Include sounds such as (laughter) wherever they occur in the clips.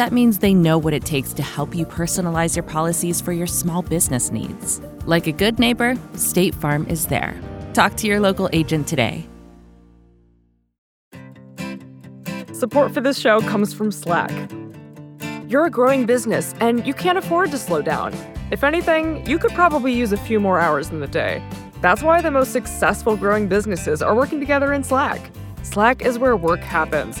That means they know what it takes to help you personalize your policies for your small business needs. Like a good neighbor, State Farm is there. Talk to your local agent today. Support for this show comes from Slack. You're a growing business and you can't afford to slow down. If anything, you could probably use a few more hours in the day. That's why the most successful growing businesses are working together in Slack. Slack is where work happens,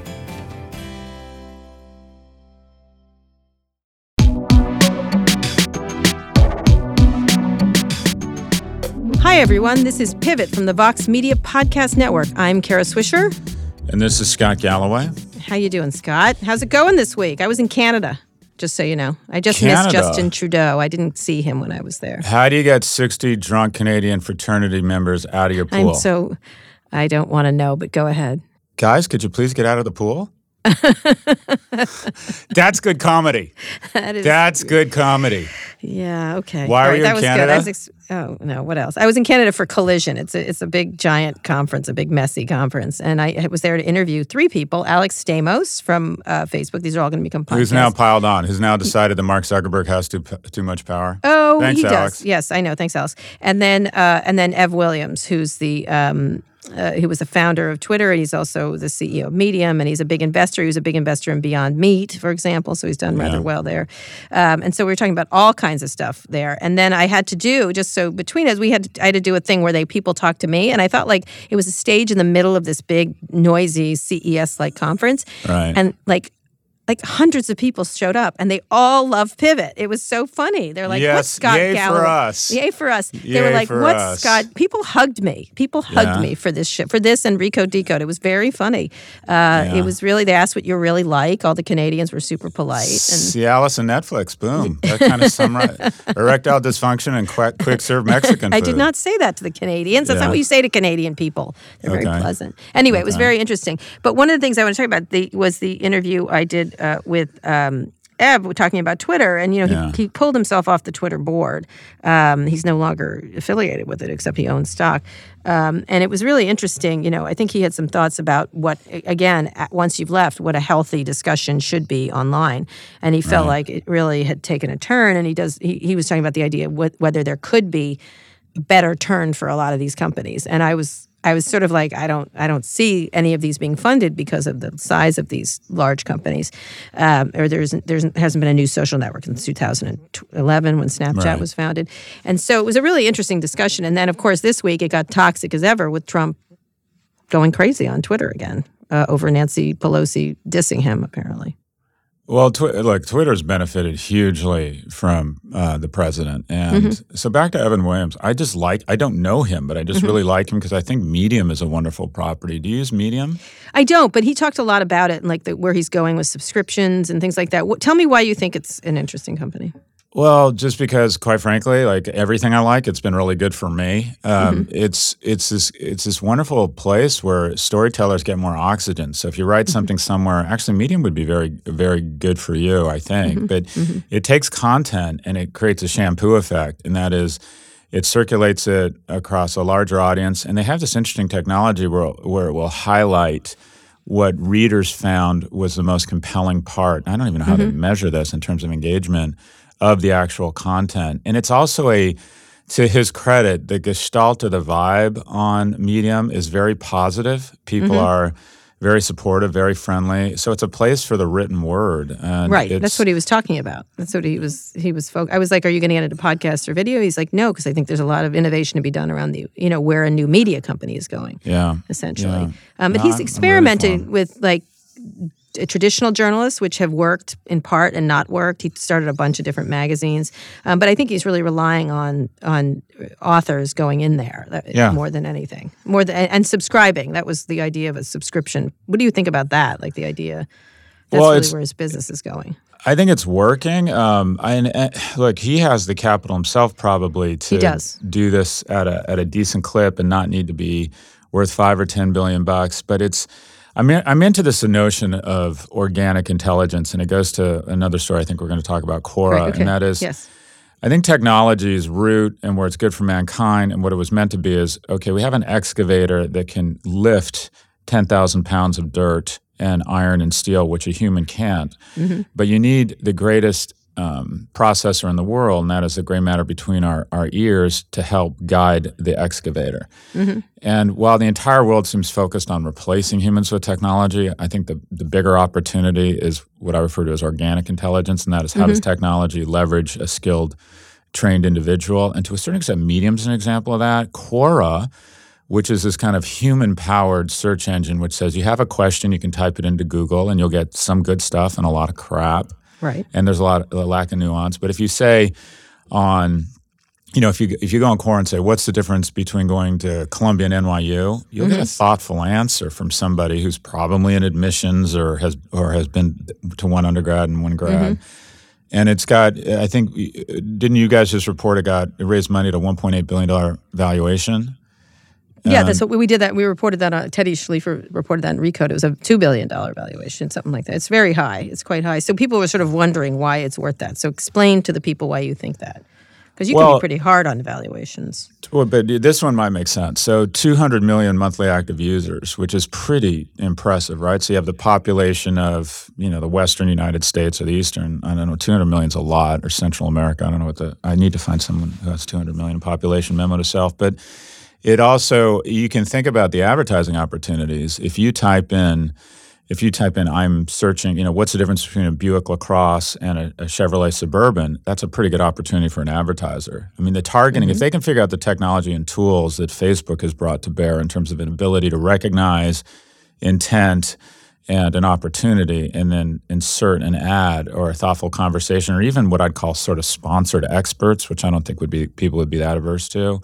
Hi, everyone. This is Pivot from the Vox Media Podcast Network. I'm Kara Swisher. And this is Scott Galloway. How you doing, Scott? How's it going this week? I was in Canada, just so you know. I just Canada. missed Justin Trudeau. I didn't see him when I was there. How do you get 60 drunk Canadian fraternity members out of your pool? I'm so I don't want to know, but go ahead. Guys, could you please get out of the pool? (laughs) That's good comedy. (laughs) That is That's (laughs) good comedy. Yeah, okay. Why All were right, you that in was Canada? good. Ex- oh, no, what else? I was in Canada for Collision. It's a it's a big giant conference, a big messy conference, and I was there to interview three people: Alex Stamos from uh, Facebook. These are all going to become podcasts. Who's now piled on? Who's now decided that Mark Zuckerberg has too too much power? Oh, Thanks, he Alex. does. Yes, I know. Thanks, Alice. And then uh, and then Ev Williams, who's the um, uh, he was the founder of Twitter, and he's also the CEO of Medium, and he's a big investor. He was a big investor in Beyond Meat, for example. So he's done rather well there. Um, and so we were talking about all kinds of stuff there. And then I had to do just so between us, we had I had to do a thing where they people talked to me, and I thought like it was a stage in the middle of this big noisy CES like conference, Right. and like. Like hundreds of people showed up, and they all love Pivot. It was so funny. They're like, Yes, "What's Scott yay for us. Yay for us! they were like, "What's us." Scott?" People hugged me. People hugged Yeah. me for this shit, for this and Recode Decode. It was very funny. Uh, It was really. They asked what you're really like. All the Canadians were super polite, and Cialis and Netflix. Boom. That kind of summarizes (laughs) erectile dysfunction and quick, quick serve Mexican (laughs) I food. did not say that to the Canadians. That's Yeah. not what you say to Canadian people. They're very pleasant. Anyway, it was very interesting. But one of the things I want to talk about the, was the interview I did uh, with. Um, Ev talking about Twitter, and you know Yeah. he, he pulled himself off the Twitter board. Um, he's no longer affiliated with it, except he owns stock. Um, and it was really interesting. You know, I think he had some thoughts about what, again, once you've left, what a healthy discussion should be online. And he felt like it really had taken a turn. And he does. He, he was talking about the idea of whether there could be better turn for a lot of these companies. And I was I was sort of like I don't I don't see any of these being funded because of the size of these large companies. Um, or there's there's hasn't been a new social network since 2011 when Snapchat Right. was founded. And so it was a really interesting discussion. And then of course this week it got toxic as ever with Trump going crazy on Twitter again uh, over Nancy Pelosi dissing him apparently. Well, tw- look, Twitter's benefited hugely from uh, the president, and Mm-hmm. so back to Evan Williams. I just like. I don't know him, but I Mm-hmm. just really like him because I think Medium is a wonderful property. Do you use Medium? I don't, but he talked a lot about it and like the, where he's going with subscriptions and things like that. What, tell me why you think it's an interesting company. Well, just because, quite frankly, like everything I like, it's been really good for me. Um, mm-hmm. It's it's this it's this wonderful place where storytellers get more oxygen. So if you write mm-hmm. something somewhere, actually, Medium would be very very good for you, I think. Mm-hmm. But it takes content and it creates a shampoo effect, and that is. It circulates it across a larger audience, and they have this interesting technology where, where it will highlight what readers found was the most compelling part. I don't even know how to measure this in terms of engagement of the actual content. And it's also a, to his credit, the gestalt of the vibe on Medium is very positive. People are very supportive, very friendly. So it's a place for the written word. And Right. That's what he was talking about. That's what he was he was folk I was like, Are you gonna get into podcast or video? He's like, No, because I think there's a lot of innovation to be done around the you know, where a new media company is going, Yeah. essentially. Yeah. Um, but No, he's I'm- I'm ready for experimenting him. with like traditional journalists, which have worked in part and not worked. He started a bunch of different magazines, um, but I think he's really relying on on authors going in there that, Yeah. more than anything, more than and subscribing. That was the idea of a subscription. What do you think about that? Like the idea. That's Well, really where his business is going. I think it's working. Um, I, and, uh, look, he has the capital himself probably to does. do this at a at a decent clip and not need to be worth five or ten billion bucks. But it's I'm in, I'm into this notion of organic intelligence, and it goes to another story. I think we're going to talk about Quora, Right, okay. and that is yes. I think technology's root and where it's good for mankind and what it was meant to be is okay, we have an excavator that can lift 10,000 pounds of dirt and iron and steel, which a human can't. Mm-hmm. But you need the greatest um, processor in the world, and that is the gray matter between our, our ears to help guide the excavator. And while the entire world seems focused on replacing humans with technology, I think the, the bigger opportunity is what I refer to as organic intelligence, and that is how does technology leverage a skilled, trained individual? And to a certain extent, Medium's an example of that. Quora, which is this kind of human powered search engine, which says you have a question, you can type it into Google, and you'll get some good stuff and a lot of crap Right. and there's a lot of a lack of nuance. But if you say on, you know, if you if you go on Quora and say what's the difference between going to Columbia and NYU, you'll get a mm-hmm. thoughtful answer from somebody who's probably in admissions or has or has been to one undergrad and one grad. Mm-hmm. And it's got, I think, didn't you guys just report it got it raised money to 1.8 billion dollar valuation? Yeah, that's um, what we, did. That we reported that. On, Teddy Schleifer reported that in Recode. It was a two billion dollar valuation, something like that. It's very high. It's quite high. So people were sort of wondering why it's worth that. So explain to the people why you think that, because you can be pretty hard on valuations. Well, but this one might make sense. So, 200 million monthly active users, which is pretty impressive, right? So you have the population of, you know, the Western United States or the Eastern. I don't know, 200 million is a lot, or Central America. I don't know what the. I need to find someone who has 200 million population. Memo to self, but it also you can think about the advertising opportunities if you type in. If you type in, I'm searching, you know, what's the difference between a Buick LaCrosse and a, a Chevrolet Suburban? That's a pretty good opportunity for an advertiser. I mean, the targeting, if mm-hmm. they can figure out the technology and tools that Facebook has brought to bear in terms of an ability to recognize intent and an opportunity and then insert an ad or a thoughtful conversation or even what I'd call sort of sponsored experts, which I don't think would be people would be that averse to.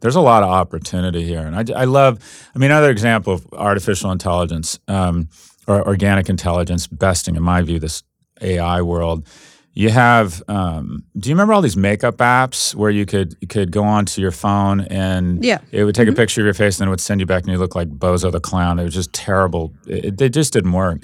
There's a lot of opportunity here, and I, I love. I mean, another example of artificial intelligence um, or organic intelligence besting, in my view, this AI world. You have. Um, do you remember all these makeup apps where you could you could go onto your phone and Yeah. it would take a picture of your face and then it would send you back and you look like Bozo the clown. It was just terrible. It, it just didn't work.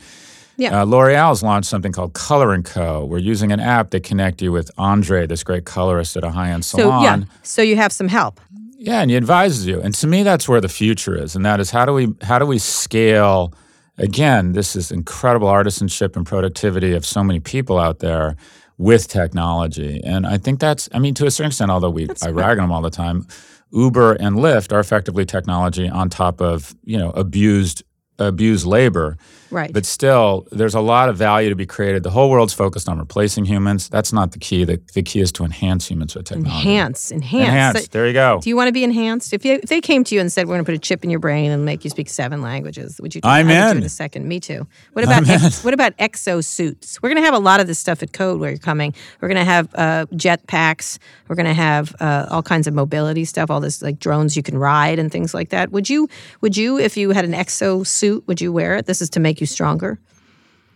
Yeah. Uh, L'Oreal's launched something called Color and Co. We're using an app that connect you with Andre, this great colorist at a high-end So salon. yeah, so you have some help. Yeah, and he advises you. And to me, that's where the future is, and that is how do we how do we scale? Again, this is incredible artisanship and productivity of so many people out there with technology, and I think that's. I mean, to a certain extent, although we I rag on them all the time, Uber and Lyft are effectively technology on top of you know abused abused labor. Right. But still, there's a lot of value to be created. The whole world's focused on replacing humans. That's not the key. The, the key is to enhance humans with technology. enhance, enhance. Enhance. So- there you go. do you want to be enhanced? If, you, if they came to you and said, "We're going to put a chip in your brain and make you speak seven languages," would you? Do I'm do in. it in a second. Me too. What about ex, what about exosuits? We're going to have a lot of this stuff at Code where you're coming. We're going to have uh, jet packs. We're going to have uh, all kinds of mobility stuff. All this like drones you can ride and things like that. Would you? Would you? If you had an exosuit, would you wear it? This is to make you stronger.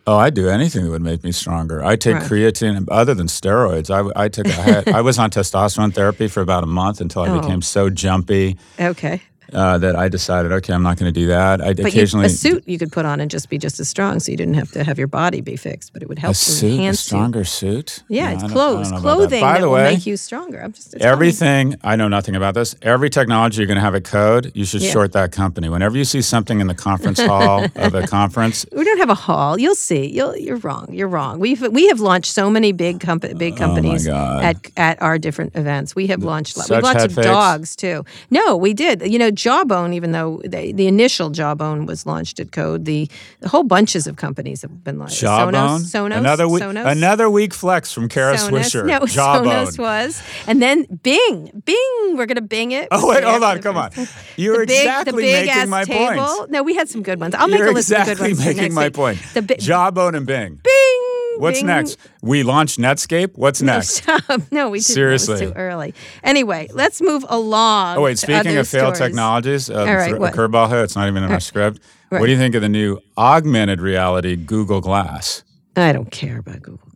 Oh, I'd do anything that would make me stronger. I take Right. creatine, other than steroids. I, I took, I, had, I was on (laughs) testosterone therapy for about a month until I Oh. became so jumpy Okay. Uh, that I decided, okay, I'm not going to do that. I But you, occasionally a suit you could put on and just be just as strong, so you didn't have to have your body be fixed, but it would help a suit, a enhance you. stronger suit. Yeah, No, it's I don't- I clothes, don't know about that. clothing By that the will way, make you stronger. I'm just it's funny. Everything I know nothing about this. Every technology you're going to have a Code, you should Yeah. short that company. Whenever you see something in the conference hall of a (laughs) conference, We don't have a hall. You'll see. You'll, you're wrong. You're wrong. We've we have launched so many big compa- big companies Oh at at our different events. We have launched Such lots of dogs too. No, we did. You know, Jawbone, even though the, the initial Jawbone was launched at Code, the, the whole bunches of companies have been launched. Jawbone. Sonos, Sonos, another week, Sonos. another week flex from Kara Sonos. Swisher. No, (laughs) Jawbone. Sonos was, and then Bing, Bing. We're gonna Bing it. Oh wait, hold on, come on. (laughs) You're big, exactly making my table. point. No, we had some good ones. I'll make You're a list of exactly good ones. for making next my week. point. The bi- Jawbone and Bing. Bing. What's next? We launched Netscape. What's No, next? stop. (laughs) No, we didn't. That Seriously. too early. Anyway, let's move along. Oh wait, speaking of failed stories. technologies, uh, All right, th- curveball here. It's not even in our script. What do you think of the new augmented reality Google Glass? I don't care about Google.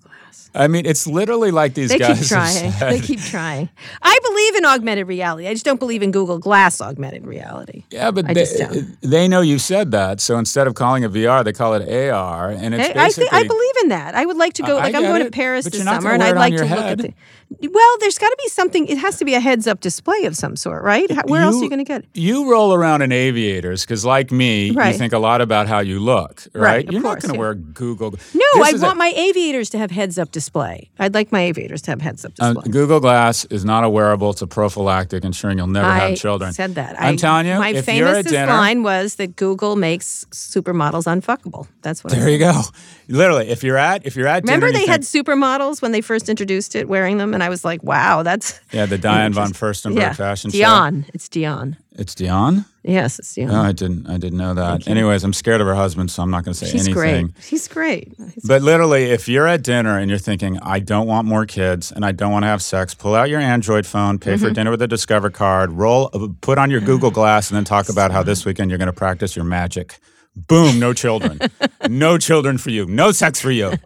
I mean, it's literally like these They guys. keep trying. They keep trying. I believe in augmented reality. I just don't believe in Google Glass augmented reality. Yeah, but I they, they know you said that, so instead of calling it VR, they call it AR, and it's I, I, basically. think, I believe in that. I would like to go. I- I like I'm get going to Paris this summer, and I'd like to look at the. Well, there's got to be something. It has to be a heads-up display of some sort, right? Where else are you going to get it? You roll around in aviators because, like me, you think a lot about how you look, right? Right, You're not going to yeah. wear Google. No, This I is a- want my aviators to have heads-up display. I'd like my aviators to have heads-up Uh, display. Google Glass is not a wearable; it's a prophylactic, ensuring you'll never I have children. I said that. I'm I- telling you, my if you're at famous dinner, line was that Google makes supermodels unfuckable. That's what. There you go. Literally, if you're at if you're at Remember dinner, they had think, supermodels when they first introduced it, wearing them, and I was like, "Wow, that's yeah the Diane (laughs) von Furstenberg yeah, fashion show. Dion. It's Dion. It's Dion. Yes, it's Dion. No, I didn't. I didn't know that. Anyways, I'm scared of her husband, so I'm not going to say She's anything. great. She's great. It's- But literally, if you're at dinner and you're thinking, I don't want more kids and I don't want to have sex, pull out your Android phone, pay Mm-hmm. for dinner with a Discover card, roll, uh, put on your Google Glass, and then talk about how this weekend you're going to practice your magic. Boom, no children. (laughs) no children for you. No sex for you. I'm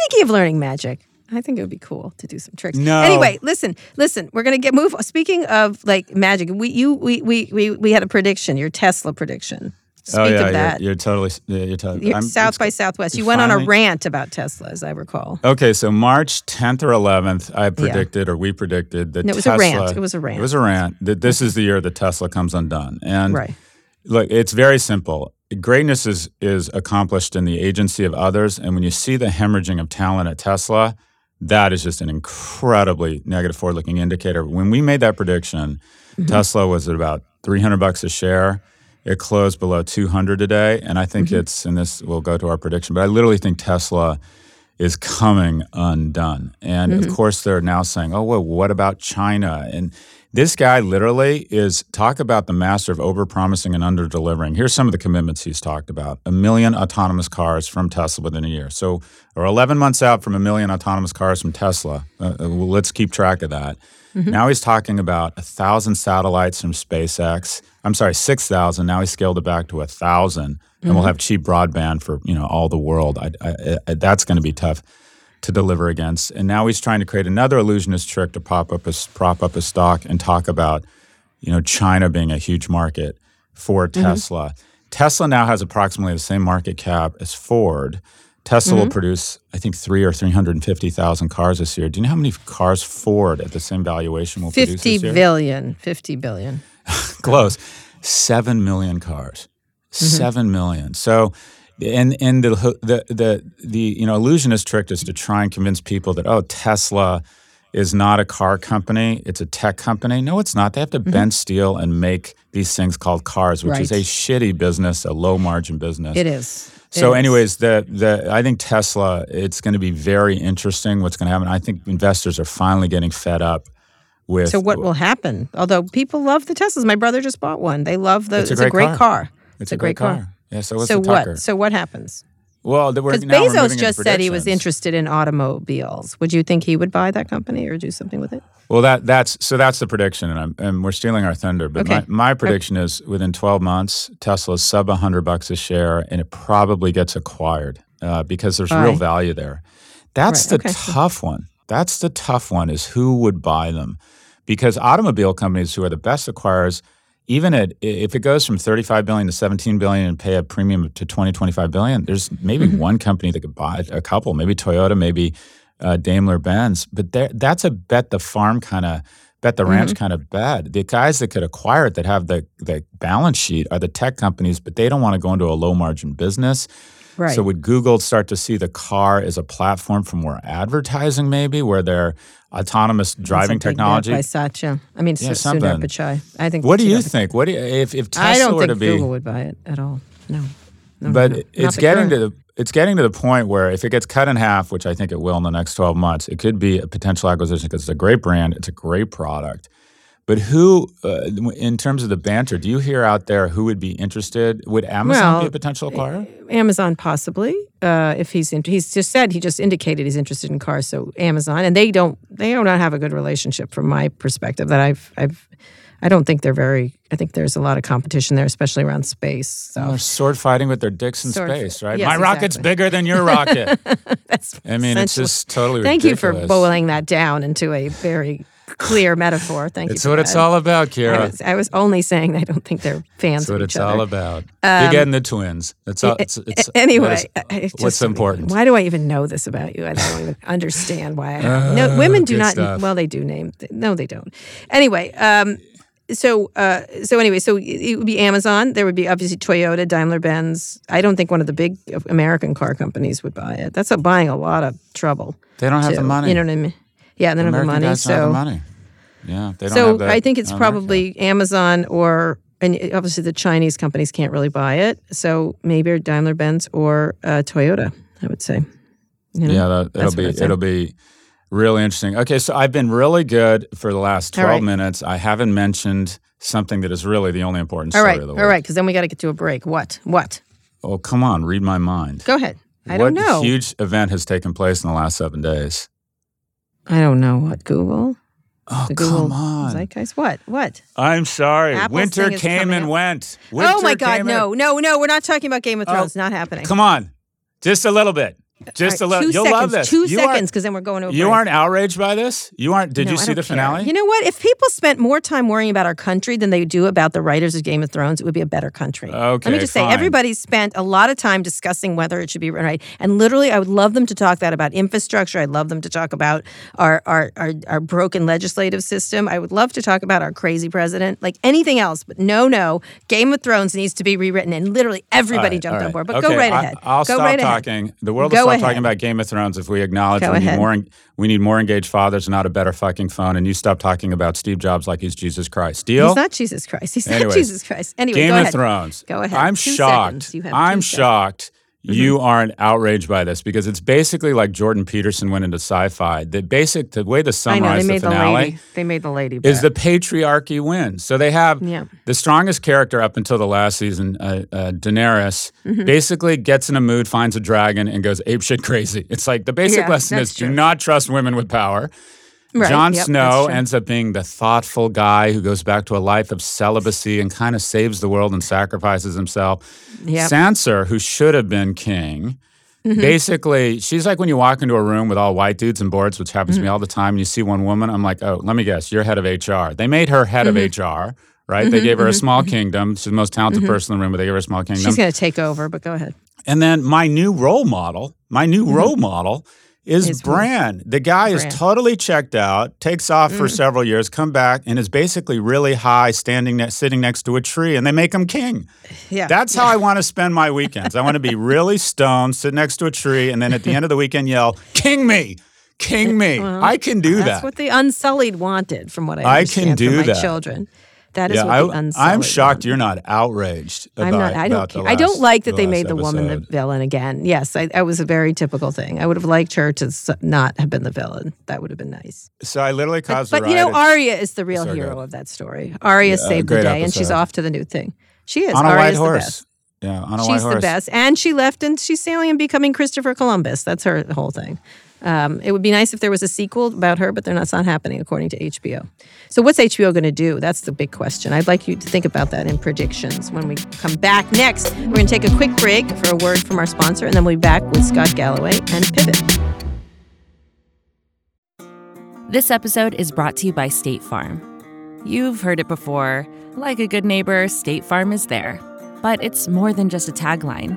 thinking of learning magic. I think it would be cool to do some tricks. No. Anyway, listen, listen. We're gonna get move. Speaking of like magic, we you we we we, we had a prediction. Your Tesla prediction. Speak oh yeah, of that. You're, you're totally. yeah, You're totally. You're South by Southwest. You you went on a rant about Tesla, as I recall. Okay, so March 10th or 11th, I predicted, or we predicted that No, it was a rant. It was a rant. It was a rant. That this is the year that Tesla comes undone. And Right. look, it's very simple. Greatness is is accomplished in the agency of others, and when you see the hemorrhaging of talent at Tesla, that is just an incredibly negative forward-looking indicator. When we made that prediction, Mm-hmm. Tesla was at about 300 bucks a share. It closed below 200 today, and I think Mm-hmm. it's and this will go to our prediction, but I literally think Tesla is coming undone. And Mm-hmm. of course, they're now saying, "Oh, well, what about China?" And this guy literally is talk about the master of overpromising and underdelivering. Here's some of the commitments he's talked about: a million autonomous cars from Tesla within a year. So, we're 11 months out from a million autonomous cars from Tesla. Uh, uh, well, let's keep track of that. Now he's talking about a thousand satellites from SpaceX. I'm sorry, six thousand. Now he scaled it back to a 1000 and we'll have cheap broadband for you know all the world. I, I, I, that's going to be tough to deliver against. And now he's trying to create another illusionist trick to prop up his prop up his stock and talk about you know China being a huge market for Tesla. Tesla now has approximately the same market cap as Ford. Tesla will produce, I think, three or three hundred and fifty thousand cars this year. Do you know how many cars Ford at the same valuation will produce Fifty this year? billion. Fifty billion. (laughs) Close. Seven million cars. Mm-hmm. Seven million. So, and and the the the the you know illusionist trick is to try and convince people that oh Tesla is not a car company; it's a tech company. No, it's not. They have to bend steel and make these things called cars, which is a Mm-hmm. Shitty business, a low margin business. It is. It So, is. anyways, the the I think Tesla. It's going to be very interesting. What's going to happen? I think investors are finally getting fed up with. So what will happen? Although people love the Teslas, my brother just bought one. They love the. It's a It's, a great great car. car. It's, a great car. Yeah. So what's so what? So what happens? well, Because Bezos just said he was interested in automobiles. Would you think he would buy that company or do something with it? Well, that that's so that's the prediction, and I'm and we're stealing our thunder. But Okay. my, my prediction is within 12 months, Tesla's sub 100 bucks a share, and it probably gets acquired uh, because there's real value there. That's Right, the okay. tough one. That's the tough one is who would buy them, because automobile companies who are the best acquirers, even at if it goes from 35 billion to 17 billion and pay a premium to 20, 25 billion, there's maybe Mm-hmm. one company that could buy a couple, maybe Toyota, maybe uh, Daimler Benz, but that's a bet the farm kind of bet the ranch Mm-hmm. kind of bet. The guys that could acquire it that have the the balance sheet are the tech companies, but they don't want to go into a low margin business. Right. So would Google start to see the car as a platform for more advertising, maybe, where their autonomous driving technology? By Satya. I mean, Yeah, Su- Sundar. Pichai. I think. What do you think? What do you, if if Tesla I don't were think to be? Google would buy it at all. No. no but no, not it's getting current- to the it's getting to the point where if it gets cut in half, which I think it will in the next 12 months, it could be a potential acquisition because it's a great brand, it's a great product. But who, uh, in terms of the banter, do you hear out there who would be interested? Would Amazon Well, be a potential acquirer? Amazon possibly. Uh, if he's in, he's just said he just indicated he's interested in cars. So Amazon and they don't they do not have a good relationship from my perspective. That I've I've I don't think they're very. I think there's a lot of competition there, especially around space. So Well, they're sword fighting with their dicks in Sword- space, right? yes, My rocket's bigger than your rocket. (laughs) that's. I mean, it's just totally Thank you for boiling that down into a very clear metaphor. Thank It's you. for what it's all about, I was, I was only saying I don't think they're fans That's what it's other. all about. You're getting the twins. That's all. It's, it's, anyway, that I- is- it's what's important? Why do I even know this about you? I don't even (laughs) understand why. I have, no, women do not. stuff. Well, they do name. No, they don't. Anyway, um, so uh, so anyway, so it would be Amazon. There would be obviously Toyota, Daimler Benz. I don't think one of the big American car companies would buy it. That's a, buying a lot of trouble. They don't have the money. You know what I mean? Yeah, they don't have the money. so have the money. Yeah, they don't so have that I think it's on America. probably Amazon or and obviously the Chinese companies can't really buy it. So maybe Daimler Benz or uh, Toyota. I would say. You know? Yeah, that, it'll be it'll be really interesting. Okay, so I've been really good for the last twelve right. minutes. I haven't mentioned something that is really the only important All story right, of the all week. right, because then we got to get to a break. What? What? Oh, come on, read my mind. Go ahead. I what don't know. huge event has taken place in the last seven days? I don't know what Google. Oh, The Google come on. Zeitgeist. What? What? I'm sorry. Apple's Winter came and up. went. oh my God! No, and- no, no. We're not talking about Game of Oh, Thrones. not happening. Come on, just a little bit. Just All a little. You'll seconds. love this. Two You seconds, because then we're going over. You aren't outraged by this? You aren't? Did No, you see the care. finale? You know what? If people spent more time worrying about our country than they do about the writers of Game of Thrones, it would be a better country. Okay. Let me just say, everybody spent a lot of time discussing whether it should be right. And literally, I would love them to talk that about infrastructure. I'd love them to talk about our our, our our broken legislative system. I would love to talk about our crazy president, like anything else. But no, no, Game of Thrones needs to be rewritten. And literally, everybody All jumped right, on board. But okay, go right I- ahead. I'll go stop right ahead. talking. The world Go stop ahead. talking about Game of Thrones if we acknowledge Go we need more. We need more engaged fathers, not a better fucking phone. And you stop talking about Steve Jobs like he's Jesus Christ. Deal? He's not Jesus Christ. He's Anyways, not Jesus Christ. Anyway, Game go of ahead. Thrones. Go ahead. I'm Two shocked. I'm seconds. shocked. You aren't outraged by this because it's basically like Jordan Peterson went into sci-fi. The basic, the way to I know the made the, finale lady. They made the lady. is the patriarchy wins. So they have Yeah. the strongest character up until the last season, uh, uh, Daenerys, Mm-hmm. basically gets in a mood, finds a dragon, and goes apeshit crazy. It's like the basic Yeah, lesson is do not trust women with power. Right, Jon yep, Snow ends up being the thoughtful guy who goes back to a life of celibacy and kind of saves the world and sacrifices himself. Yep. Sansa, who should have been king, Mm-hmm. basically, she's like when you walk into a room with all white dudes and boards, which happens Mm-hmm. to me all the time, and you see one woman, I'm like, oh, let me guess, you're head of HR. They made her head Mm-hmm. of HR, right? They gave her a small kingdom. She's the most talented person in the room, but they gave her a small kingdom. She's going to take over, but go ahead. And then my new role model, my new role model is. Is? Bran. The guy is Bran. Mm. totally checked out, takes off for several years, come back, and is basically really high, standing ne- sitting next to a tree, and they make him king. Yeah. That's how I want to spend my weekends. I want to be (laughs) really stoned, sit next to a tree, and then at the end of the weekend yell, "King me, king me!" I can do That's that. That's what the Unsullied wanted, from what I understand I can do from my that. children. That is yeah, what the I, Unsullied I'm shocked wanted. you're not outraged. About, I'm not. I don't care. I don't like that they made the woman the villain again. Yes, I, that was a very typical thing. I would have liked her to not have been the villain. That would have been nice. So I literally But, caused but a you know. Arya is the real so hero good. of that story. Arya Yeah, saved the day, and she's off to the new thing. She is on a Arya's white horse. Yeah, on a white She's the best, and she left, and she's sailing and becoming Christopher Columbus. That's her whole thing. Um, it would be nice if there was a sequel about her, but they're not, it's not happening according to HBO. So, what's HBO going to do? That's the big question. I'd like you to think about that in predictions when we come back next. We're going to take a quick break for a word from our sponsor, and then we'll be back with Scott Galloway and Pivot. This episode is brought to you by State Farm. You've heard it before. Like a good neighbor, State Farm is there. But it's more than just a tagline,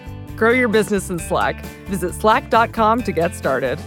Grow your business in Slack. Visit slack.com to get started.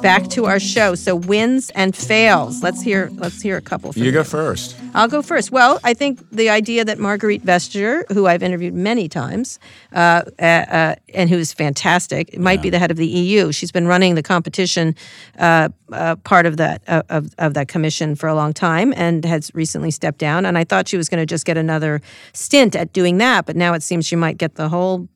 Back to our show. So wins and fails. Let's hear. Let's hear a couple. From You go first. I'll go first. Well, I think the idea that Margrethe Vestager, who I've interviewed many times, uh, uh, uh, and who's fantastic, might be the head of the EU. She's been running the competition uh, uh, part of that uh, of, of that commission for a long time, and has recently stepped down. And I thought she was going to just get another stint at doing that, but now it seems she might get the whole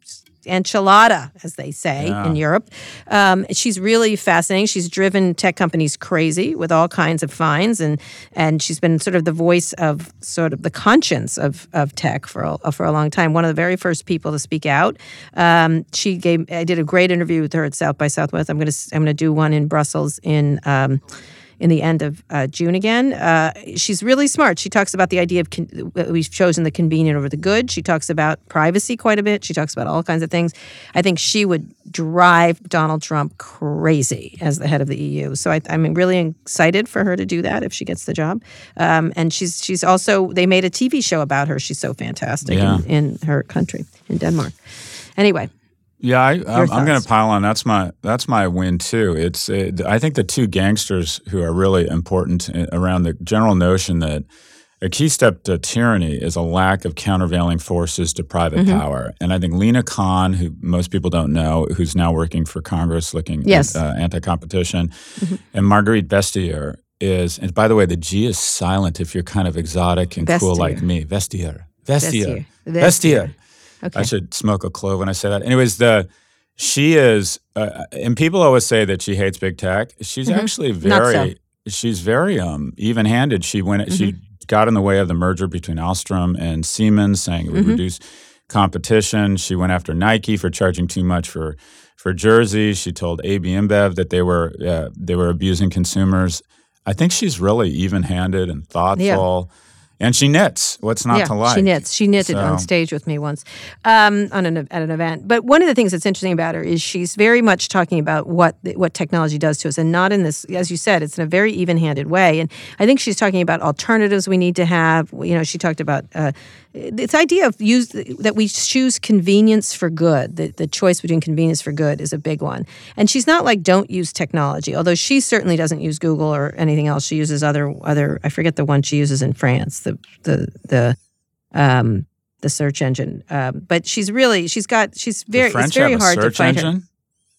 enchilada, as they say in Europe. Um, she's really fascinating. She's driven tech companies crazy with all kinds of fines, and and she's been sort of the voice of sort of the conscience of of tech for a, for a long time. One of the very first people to speak out. Um, she gave. I did a great interview with her at South by Southwest. I'm gonna I'm gonna do one in Brussels in. Um, in the end of uh, June again. Uh, she's really smart. She talks about the idea of con- we've chosen the convenient over the good. She talks about privacy quite a bit. She talks about all kinds of things. I think she would drive Donald Trump crazy as the head of the EU. So I, I'm really excited for her to do that if she gets the job. Um, and she's she's also they made a TV show about her. She's so fantastic Yeah. in, in her country in Denmark. Anyway, Yeah, I, I'm, I'm going to pile on. That's my that's my win too. It's uh, I think the two gangsters who are really important uh, around the general notion that a key step to tyranny is a lack of countervailing forces to private Mm-hmm. power. And I think Lina Khan, who most people don't know, who's now working for Congress looking Yes. at uh, anti-competition, and Margrethe Vestager is. And by the way, the G is silent if you're kind of exotic and cool like me. Vestiaire. Vestiaire. Vestiaire. Vestiaire. Okay. I should smoke a clove when I say that. Anyways, the she is, uh, and people always say that she hates big tech. She's actually Mm-hmm. So. very, she's very um, even-handed. She went, she Mm-hmm. got in the way of the merger between Alstom and Siemens, saying it would Mm-hmm. reduce competition. She went after Nike for charging too much for for jerseys. She told AB InBev that they were uh, they were abusing consumers. I think she's really even-handed and thoughtful. And she knits. What's not yeah, to like? She knits. She knitted on stage with me once um, on an at an event. But one of the things that's interesting about her is she's very much talking about what what technology does to us, and not in this, as you said, it's in a very even-handed way. And I think she's talking about alternatives we need to have. You know, she talked about uh, this idea of use that we choose convenience for good. The, the choice between convenience for good is a big one. And she's not like don't use technology, although she certainly doesn't use Google or anything else. She uses other other. I forget the one she uses in France. The the the um, the search engine. Um, but she's really she's got she's very it's very hard to find her.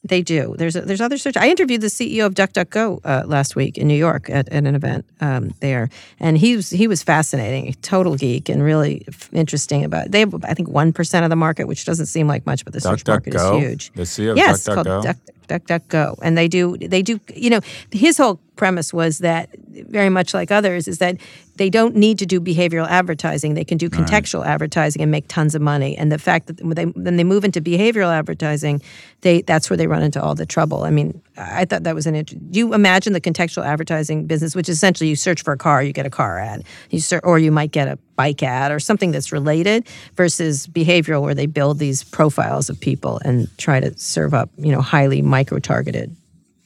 They do. There's a, there's other search. I interviewed the CEO of DuckDuckGo uh, last week in New York at, at an event um, there, and he was he was fascinating, total geek, and really f- interesting about. They have I think one percent of the market, which doesn't seem like much, but the search market is huge. The CEO of yes, called DuckDuckGo? Duck, DuckDuckGo, and they do they do. You know, his whole premise was that very much like others is that they don't need to do behavioral advertising. They can do contextual advertising and make tons of money. And the fact that when they then they move into behavioral advertising, they that's where they run into all the trouble. I mean, I thought that was an interesting. You imagine the contextual advertising business, which is essentially you search for a car, you get a car ad, you ser- or you might get a bike ad or something that's related, versus behavioral where they build these profiles of people and try to serve up you know highly micro targeted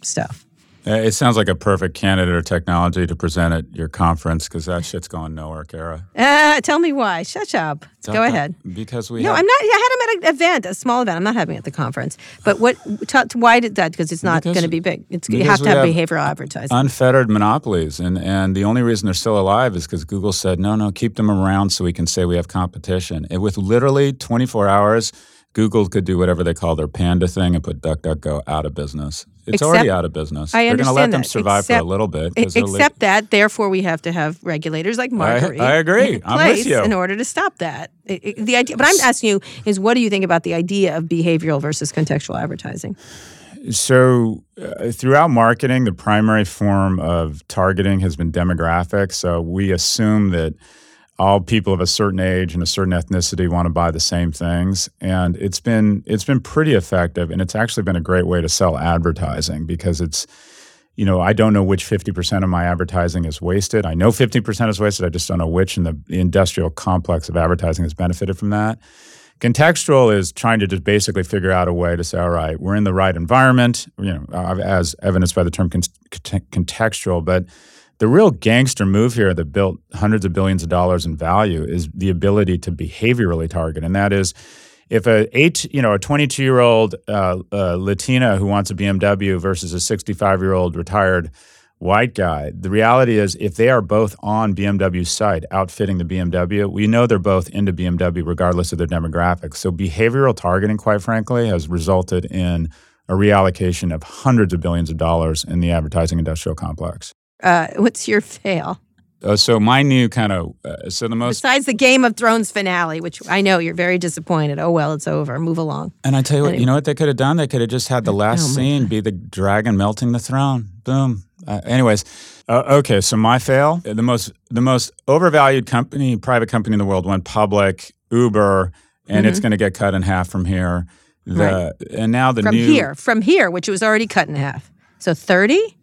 stuff. Uh, It sounds like a perfect candidate or technology to present at your conference because that (sighs) shit's going nowhere, Kara. Uh, tell me why. Shut up. Go ahead. Because we No, have, I'm not. I had him at an event, a small event. I'm not having it at the conference. But what? T- why did that? Because it's not going to be big. It's you have to have, have behavioral advertising. unfettered monopolies, and and the only reason they're still alive is because Google said no, no, keep them around so we can say we have competition. And with literally 24 hours, Google could do whatever they call their panda thing and put DuckDuckGo out of business. It's Except- already out of business. I They're going to let understand them that, survive for a little bit. 'cause they're le- Except that, therefore, we have to have regulators like Margrethe. I agree. in I'm with you. In order to stop that, I- I- the idea. But I'm asking you is, what do you think about the idea of behavioral versus contextual advertising? So, uh, throughout marketing, the primary form of targeting has been demographic. So, we assume that all people of a certain age and a certain ethnicity want to buy the same things, and it's been it's been pretty effective, and it's actually been a great way to sell advertising because it's you know, I don't know which 50% of my advertising is wasted. I know 50% is wasted. I just don't know which, and the, the industrial complex of advertising has benefited from that. Contextual is trying to just basically figure out a way to say, all right, we're in the right environment, you know, uh, as evidenced by the term con- contextual. But the real gangster move here that built hundreds of billions of dollars in value is the ability to behaviorally target, and that is if a eight, you know, a 22 year old uh, uh, Latina who wants a BMW versus a 65 year old retired white guy, the reality is if they are both on BMW's site outfitting the BMW, we know they're both into BMW regardless of their demographics. So behavioral targeting, quite frankly, has resulted in a reallocation of hundreds of billions of dollars in the advertising industrial complex. Uh, what's your fail? Uh, so my new kind of uh, so the most Besides the Game of Thrones finale, which I know you're very disappointed. Oh well, it's over. Move along. And I tell you what, you know what they could have done? They could have just had the last Oh, my scene be the dragon melting the throne. Boom. Uh, anyways, uh, okay. So my fail, the most the most overvalued company, private company in the world, went public. Uber, and it's going to get cut in half from here. The and now the Mm-hmm. From new here, from here, which it was already cut in half. So thirty.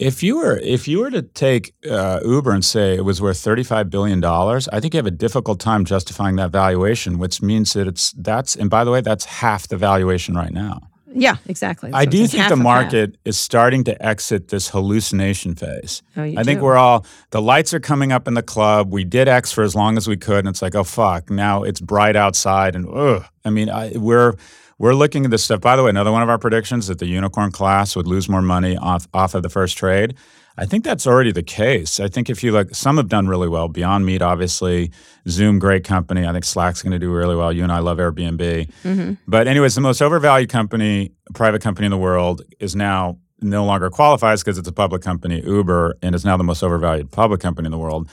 If you were if you were to take uh, Uber and say it was worth thirty five billion dollars, I think you have a difficult time justifying that valuation, which means that it's that's and by the way, that's half the valuation right now. Yeah, exactly. I do think the market is starting to exit this hallucination phase. Oh, you I think do? we're all the lights are coming up in the club. We did X for as long as we could, and it's like, oh fuck, now it's bright outside, and ugh. I mean, I, we're we're looking at this stuff. By the way, another one of our predictions that the unicorn class would lose more money off off of the first trade. I think that's already the case. I think if you look, some have done really well. Beyond Meat, obviously, Zoom, great company. I think Slack's going to do really well. You and I love Airbnb. Mm-hmm. But anyways, the most overvalued company, private company in the world, is now no longer qualifies because it's a public company, Uber, and is now the most overvalued public company in the world.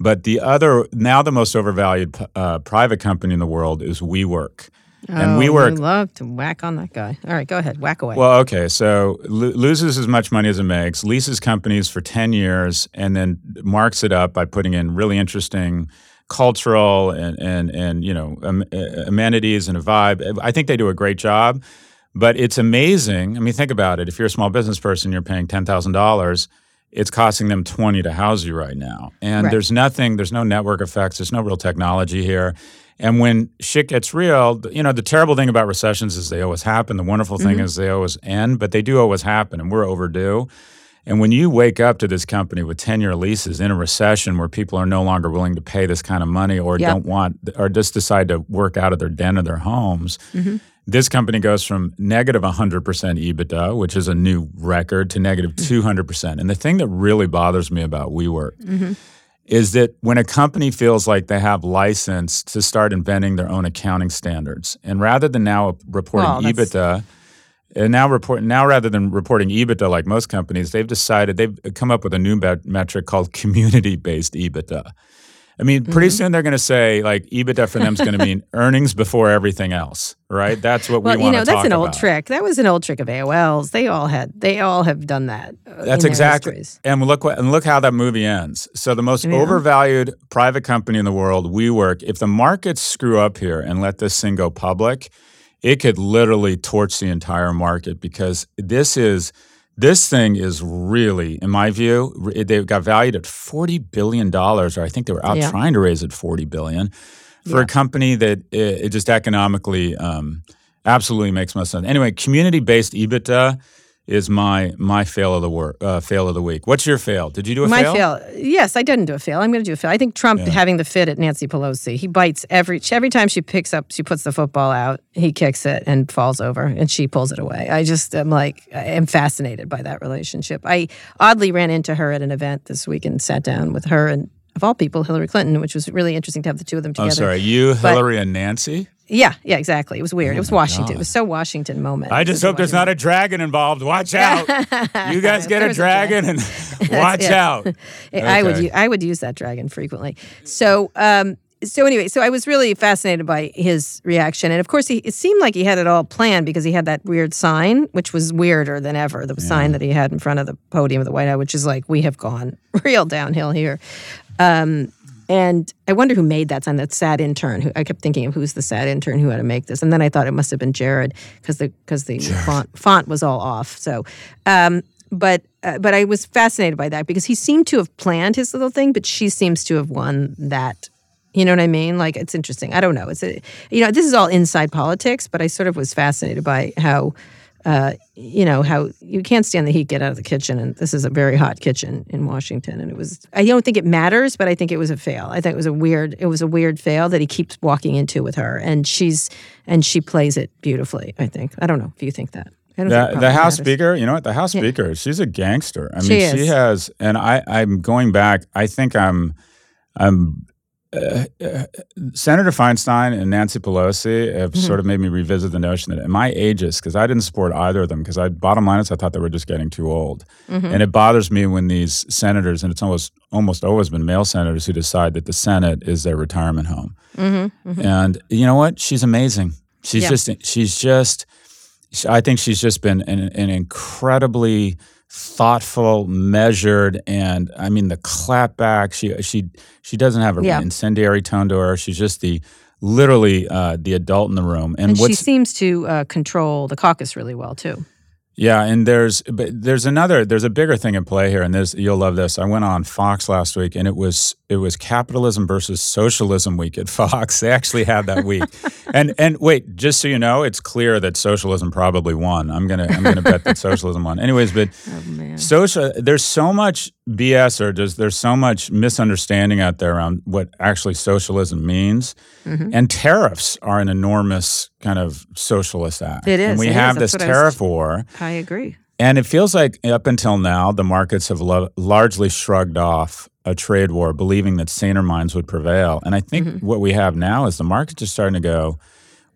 But the other, now the most overvalued uh, private company in the world is WeWork. And oh, WeWork You love to whack on that guy. All right, go ahead, whack away. well, okay. So lo- loses as much money as it makes, leases companies for 10 years, and then marks it up by putting in really interesting cultural and, and, and you know, am- amenities and a vibe. I think they do a great job, but it's amazing. I mean, think about it. If you're a small business person, you're paying $10,000. It's costing them 20 to house you right now. And Right. there's nothing, there's no network effects, there's no real technology here. And when shit gets real, you know, the terrible thing about recessions is they always happen. The wonderful thing mm-hmm. is they always end, but they do always happen, and we're overdue. And when you wake up to this company with 10 year leases in a recession where people are no longer willing to pay this kind of money or Yeah. don't want, or just decide to work out of their den or their homes, mm-hmm. this company goes from negative 100% EBITDA, which is a new record, to negative mm-hmm. 200%. And the thing that really bothers me about WeWork is that when a company feels like they have license to start inventing their own accounting standards, and rather than now reporting EBITDA, and now report now rather than reporting EBITDA like most companies, they've decided they've come up with a new metric called (laughs) community-based EBITDA. I mean, pretty Mm-hmm. soon they're going to say like EBITDA for them is going to mean (laughs) earnings before everything else, right? That's what well, we you know that's an old about. trick. That was an old trick of AOL's. They all had. They all have done that. uh, That's exactly. And look what and look how that movie ends. So the most Yeah. overvalued private company in the world, WeWork, if the markets screw up here and let this thing go public, it could literally torch the entire market because this is this thing is really, in my view, they got valued at forty billion dollars, or I think they were out Yeah. trying to raise it forty billion for Yeah. a company that it, it just economically um, absolutely makes no sense. Anyway, community-based EBITDA is my my fail of the work uh, fail of the week. What's your fail? Did you do a My fail? My fail. Yes, I didn't do a fail. I'm going to do a fail. I think Trump Yeah. having the fit at Nancy Pelosi. He bites every every time she picks up, she puts the football out. He kicks it and falls over, and she pulls it away. I just am like, I am fascinated by that relationship. I oddly ran into her at an event this week and sat down with her and of all people, Hillary Clinton, which was really interesting to have the two of them together. sorry. You, But- Hillary, and Nancy. Yeah, yeah, exactly. It was weird. it was my Washington. It was so Washington moment. I just hope there's not a dragon involved. Watch out! You (laughs) guys get a There's a dragon and (laughs) (laughs) watch it. out. I would Okay. u- I would use that dragon frequently. So um so anyway, so I was really fascinated by his reaction, and of course, he it seemed like he had it all planned because he had that weird sign, which was weirder than ever. The sign that he had in front of the podium of the White House, which is like, "We have gone real downhill here." Um, and I wonder who made that sign. That sad intern. Who I kept thinking of who's the sad intern who had to make this, and then I thought it must have been Jared because the because the font font was all off. So, um, but uh, but I was fascinated by that because he seemed to have planned his little thing, but she seems to have won that. You know what I mean? Like it's interesting. I don't know. It's a, you know this is all inside politics, but I sort of was fascinated by how uh, you know how you can't stand the heat, get out of the kitchen, and this is a very hot kitchen in Washington. And it was I don't think it matters, but I think it was a fail. I think it was a weird it was a weird fail that he keeps walking into with her, and she's and she plays it beautifully. I think I don't know if you think that. I don't think The, the House matters. Speaker, you know what? The House Speaker, she's a gangster. I mean, She she has, and I, I'm going back. I think I'm, I'm. Uh, uh, Senator Feinstein and Nancy Pelosi have Mm-hmm. sort of made me revisit the notion that am I ageist? Because I didn't support either of them. Because I, bottom line is, I thought they were just getting too old, Mm-hmm. and it bothers me when these senators, and it's almost almost always been male senators who decide that the Senate is their retirement home. And you know what? She's amazing. She's Yeah. just she's just I think she's just been an, an incredibly thoughtful, measured, and I mean the clapback. She she she doesn't have an Yeah. incendiary tone to her. She's just the literally uh, the adult in the room. And, And she seems to uh, control the caucus really well too. yeah, and there's but there's another there's a bigger thing in play here, and this you'll love this. I went on Fox last week, and it was it was capitalism versus socialism week at Fox. They actually had that week, (laughs) and and wait, just so you know, it's clear that socialism probably won. I'm gonna I'm gonna bet that socialism won. Anyways, but (laughs) Oh social there's so much BS or just there's so much misunderstanding out there around what actually socialism means, Mm-hmm. and tariffs are an enormous kind of socialist act. It and we it is. have That's this I was- tariff war. I agree. And it feels like up until now, the markets have lo- largely shrugged off a trade war, believing that saner minds would prevail. And I think Mm-hmm. what we have now is the markets are starting to go,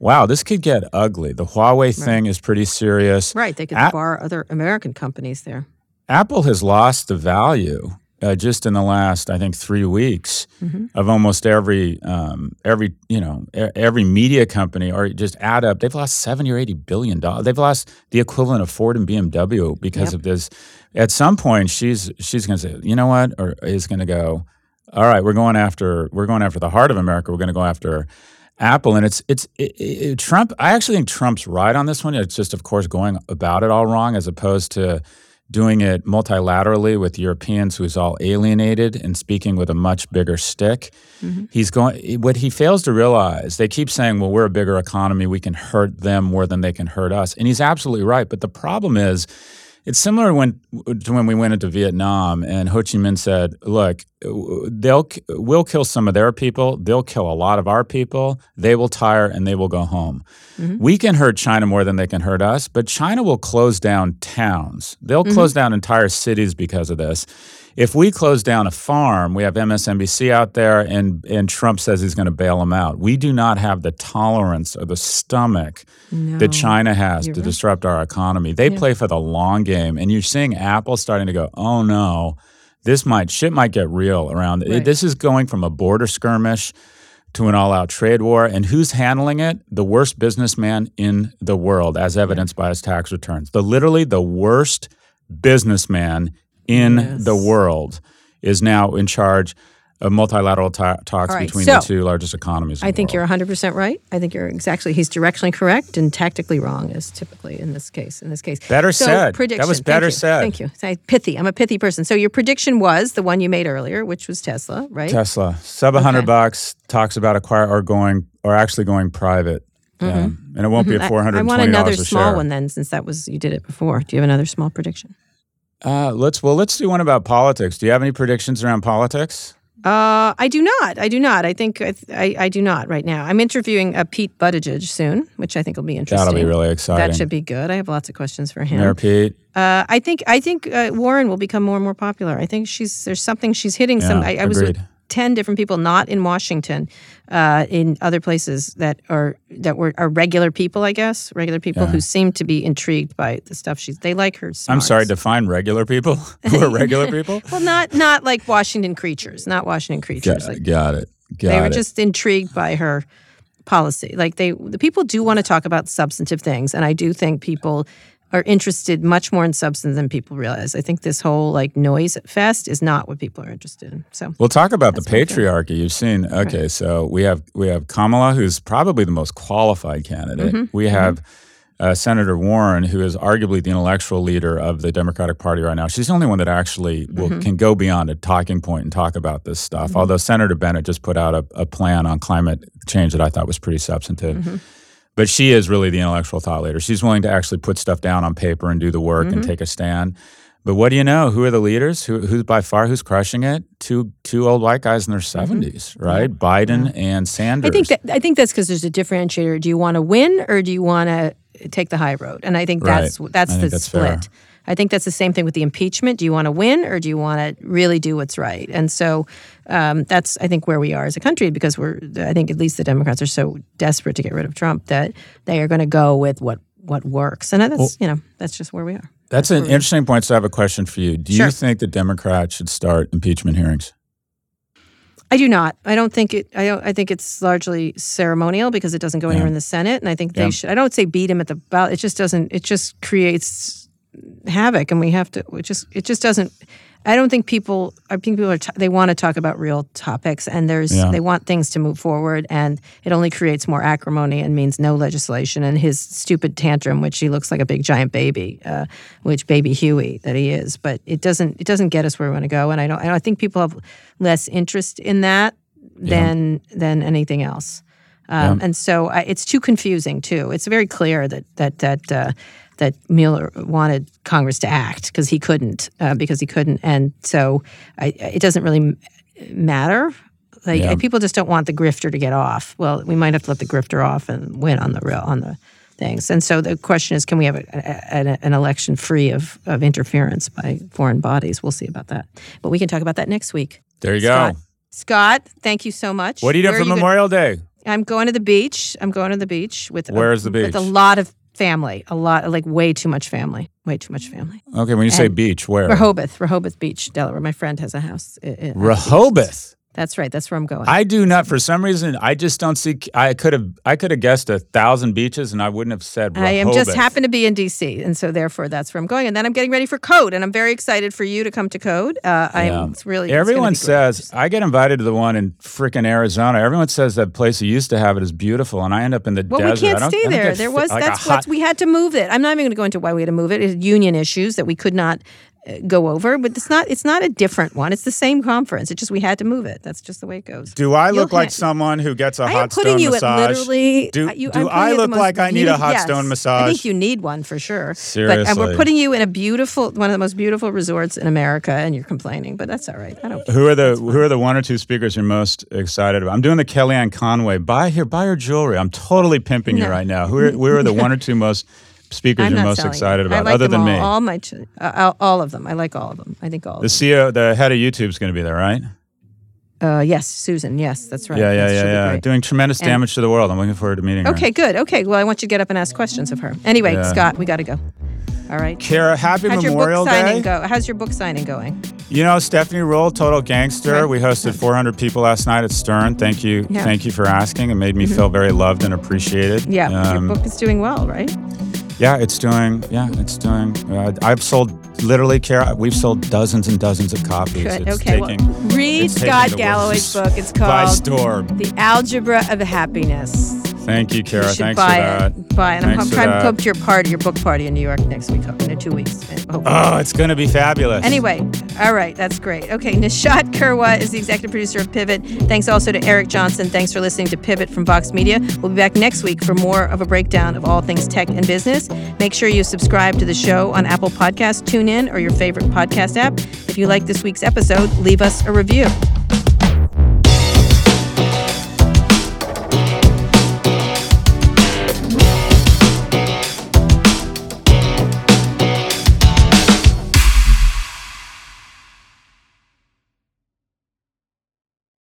wow, this could get ugly. The Huawei thing is pretty serious. Right. They could A- bar other American companies there. Apple has lost the value uh, just in the last, I think, three weeks Mm-hmm. of almost every um, every you know every media company or just add up. They've lost seventy or eighty billion dollars. They've lost the equivalent of Ford and BMW because Yep. of this. At some point, she's she's going to say, you know what, or is going to go. All right, we're going after we're going after the heart of America. We're going to go after Apple, and it's it's it, it, Trump. I actually think Trump's right on this one. It's just, of course, going about it all wrong, as opposed to doing it multilaterally with Europeans who's all alienated and speaking with a much bigger stick. Mm-hmm. He's going what he fails to realize, they keep saying, well, we're a bigger economy, we can hurt them more than they can hurt us. And he's absolutely right. But the problem is it's similar when to when we went into Vietnam and Ho Chi Minh said, "Look, they'll we'll kill some of their people. They'll kill a lot of our people. They will tire and they will go home. Mm-hmm. We can hurt China more than they can hurt us, but China will close down towns. They'll mm-hmm. close down entire cities because of this. If we close down a farm, we have MSNBC out there, and and Trump says he's going to bail them out. We do not have the tolerance or the stomach that China has to disrupt our economy. They play for the long game, and you're seeing Apple starting to go, oh no, this might shit might get real around. Right. This is going from a border skirmish to an all-out trade war, and who's handling it? The worst businessman in the world, as evidenced by his tax returns. The literally the worst businessman in Yes. the world is now in charge of multilateral ta- talks right, between so, the two largest economies. I think you're 100% right. I think you're exactly, he's directionally correct and tactically wrong, as typically in this case. In this case, Better so, said. That was Thank better you. said. Thank you. I, pithy. I'm a pithy person. So your prediction was the one you made earlier, which was Tesla, right? Tesla sub 100 Okay. bucks talks about acquire or going or actually going private. Um, and it won't be at I- four hundred. I, want another a small share. one then, since that was you did it before. Do you have another small prediction? Uh, let's well, let's do one about politics. Do you have any predictions around politics? Uh, I do not. I do not. I think I, I, I do not right now. I'm interviewing uh, Pete Buttigieg soon, which I think will be interesting. That'll be really exciting. That should be good. I have lots of questions for him. Mayor Pete. Uh, I think I think uh, Warren will become more and more popular. I think she's there's something she's hitting some. I, I was with agreed. ten different people, not in Washington, uh, in other places that are that were are regular people, I guess, regular people who seem to be intrigued by the stuff she's. They like her. I'm smarts. sorry, define regular people (laughs) who are regular (laughs) people. Well, not not like Washington creatures, not Washington creatures. Got, like got it. Got they were it. just intrigued by her policy. Like they, the people do want to talk about substantive things, and I do think people are interested much more in substance than people realize. I think this whole like noise fest is not what people are interested in. So We'll talk about the That's my feeling. patriarchy. You've seen. Okay, so we have we have Kamala, who's probably the most qualified candidate. Mm-hmm. We have uh, Senator Warren, who is arguably the intellectual leader of the Democratic Party right now. She's the only one that actually will, Mm-hmm. can go beyond a talking point and talk about this stuff. Although Senator Bennet just put out a, a plan on climate change that I thought was pretty substantive. Mm-hmm. But she is really the intellectual thought leader. She's willing to actually put stuff down on paper and do the work Mm-hmm. and take a stand. But what do you know? Who are the leaders? Who, who's by far who's crushing it? Two two old white guys in their 70s right? Biden and Sanders. Mm-hmm. I think that I think that's because there's a differentiator. Do you want to win or do you want to take the high road? And I think that's Right. that's I the think that's fair. Split. I think that's the same thing with the impeachment. Do you want to win or do you want to really do what's right? And so um, that's I think where we are as a country because we're I think at least the Democrats are so desperate to get rid of Trump that they are going to go with what what works. And that's you know that's just where we are. That's an interesting point. So I have a question for you. Do Sure. you think the Democrats should start impeachment hearings? I do not. I don't think it. I don't. I think it's largely ceremonial because it doesn't go anywhere in the Senate, and I think they Yeah. should. I don't say beat him at the ballot. It just doesn't. It just creates havoc, and we have to. It just. It just doesn't. I don't think people. I think people are. T- they want to talk about real topics, and there's. Yeah. They want things to move forward, and it only creates more acrimony and means no legislation. And his stupid tantrum, which he looks like a big giant baby, uh, which baby Huey that he is, but it doesn't. It doesn't get us where we want to go. And I don't. I think people have less interest in that than than anything else. Um, And so I, it's too confusing too. It's very clear that that that uh, that Mueller wanted Congress to act because he couldn't uh, because he couldn't, and so I, it doesn't really m- matter. Like Yeah. people just don't want the grifter to get off. Well, we might have to let the grifter off and win on the real on the things. And so the question is, can we have a, a, an- an election free of, of interference by foreign bodies? We'll see about that. But we can talk about that next week. There you Scott, go. Scott, thank you so much. What are you doing Where for Memorial Day? I'm going to the beach. I'm going to the beach with a- Where's the beach? With a lot of family. A lot, like way too much family. Way too much family. Okay, when you say beach, where? Rehoboth, Rehoboth Beach, Delaware. My friend has a house. In, i- Rehoboth. That's right. That's where I'm going. I do not. For some reason, I just don't see. I could have. I could have guessed a thousand beaches, and I wouldn't have said. I am just Rehoboth. happen to be in DC, and so therefore that's where I'm going. And then I'm getting ready for Code, and I'm very excited for you to come to Code. Uh, I'm it's really Everyone says I get invited to the one in freaking Arizona. Everyone says that place who used to have it is beautiful, and I end up in the Well, desert. we I can't stay there. There was like that's hot- what we had to move it. I'm not even going to go into why we had to move it. It's union issues that we could not go over, but it's not. It's not a different one. It's the same conference. It's just we had to move it. That's just the way it goes. Do I You'll look like ha- someone who gets a I hot stone you massage? literally. Do- uh, you, do I you at the look like I need a hot yes. stone massage? I think you need one for sure. But and we're putting you in a beautiful, one of the most beautiful resorts in America, and you're complaining, but that's all right. I don't. Who are the Who are the one or two speakers you're most excited about? I'm doing the Kellyanne Conway. Buy here, buy her jewelry. I'm totally pimping you right now. Who are, who are the one or two (laughs) most speakers I'm you're most excited it. I about, like other than all, me? All my, ch- uh, all, all of them. I like all of them. I think all of the them. CEO, the head of YouTube is going to be there, right? Uh, yes, Susan. Yes, that's right. Yeah, yeah, yeah, yeah. Doing tremendous And- damage to the world. I'm looking forward to meeting her. Okay, good. Okay, well, I want you to get up and ask questions of her. Anyway, Yeah. Scott, we got to go. All right. Kara, happy How's Memorial your book Day. signing go? How's your book signing going? You know, Stephanie Roll, Total Gangster. Right. We hosted 400 people last night at Stern. Thank you, Yeah. Mm-hmm. thank you for asking. It made me feel very loved and appreciated. Yeah, Um, your book is doing well, right? Yeah, it's doing. Yeah, it's doing. Uh, I've sold literally. We've sold dozens and dozens of copies. Good. It's okay. taking, well, read Scott Galloway's book. It's by called storm. The Algebra of Happiness. Thank you, Kara. you Thanks buy for that. it. Buy it. I'm, trying to come to your party, your book party in New York next week, in two weeks. hopefully. Oh. oh, it's going to be fabulous. Anyway, all right, that's great. Okay, Nishat Kurwa is the executive producer of Pivot. Thanks also to Eric Johnson. Thanks for listening to Pivot from Vox Media. We'll be back next week for more of a breakdown of all things tech and business. Make sure you subscribe to the show on Apple Podcasts, TuneIn, or your favorite podcast app. If you like this week's episode, leave us a review.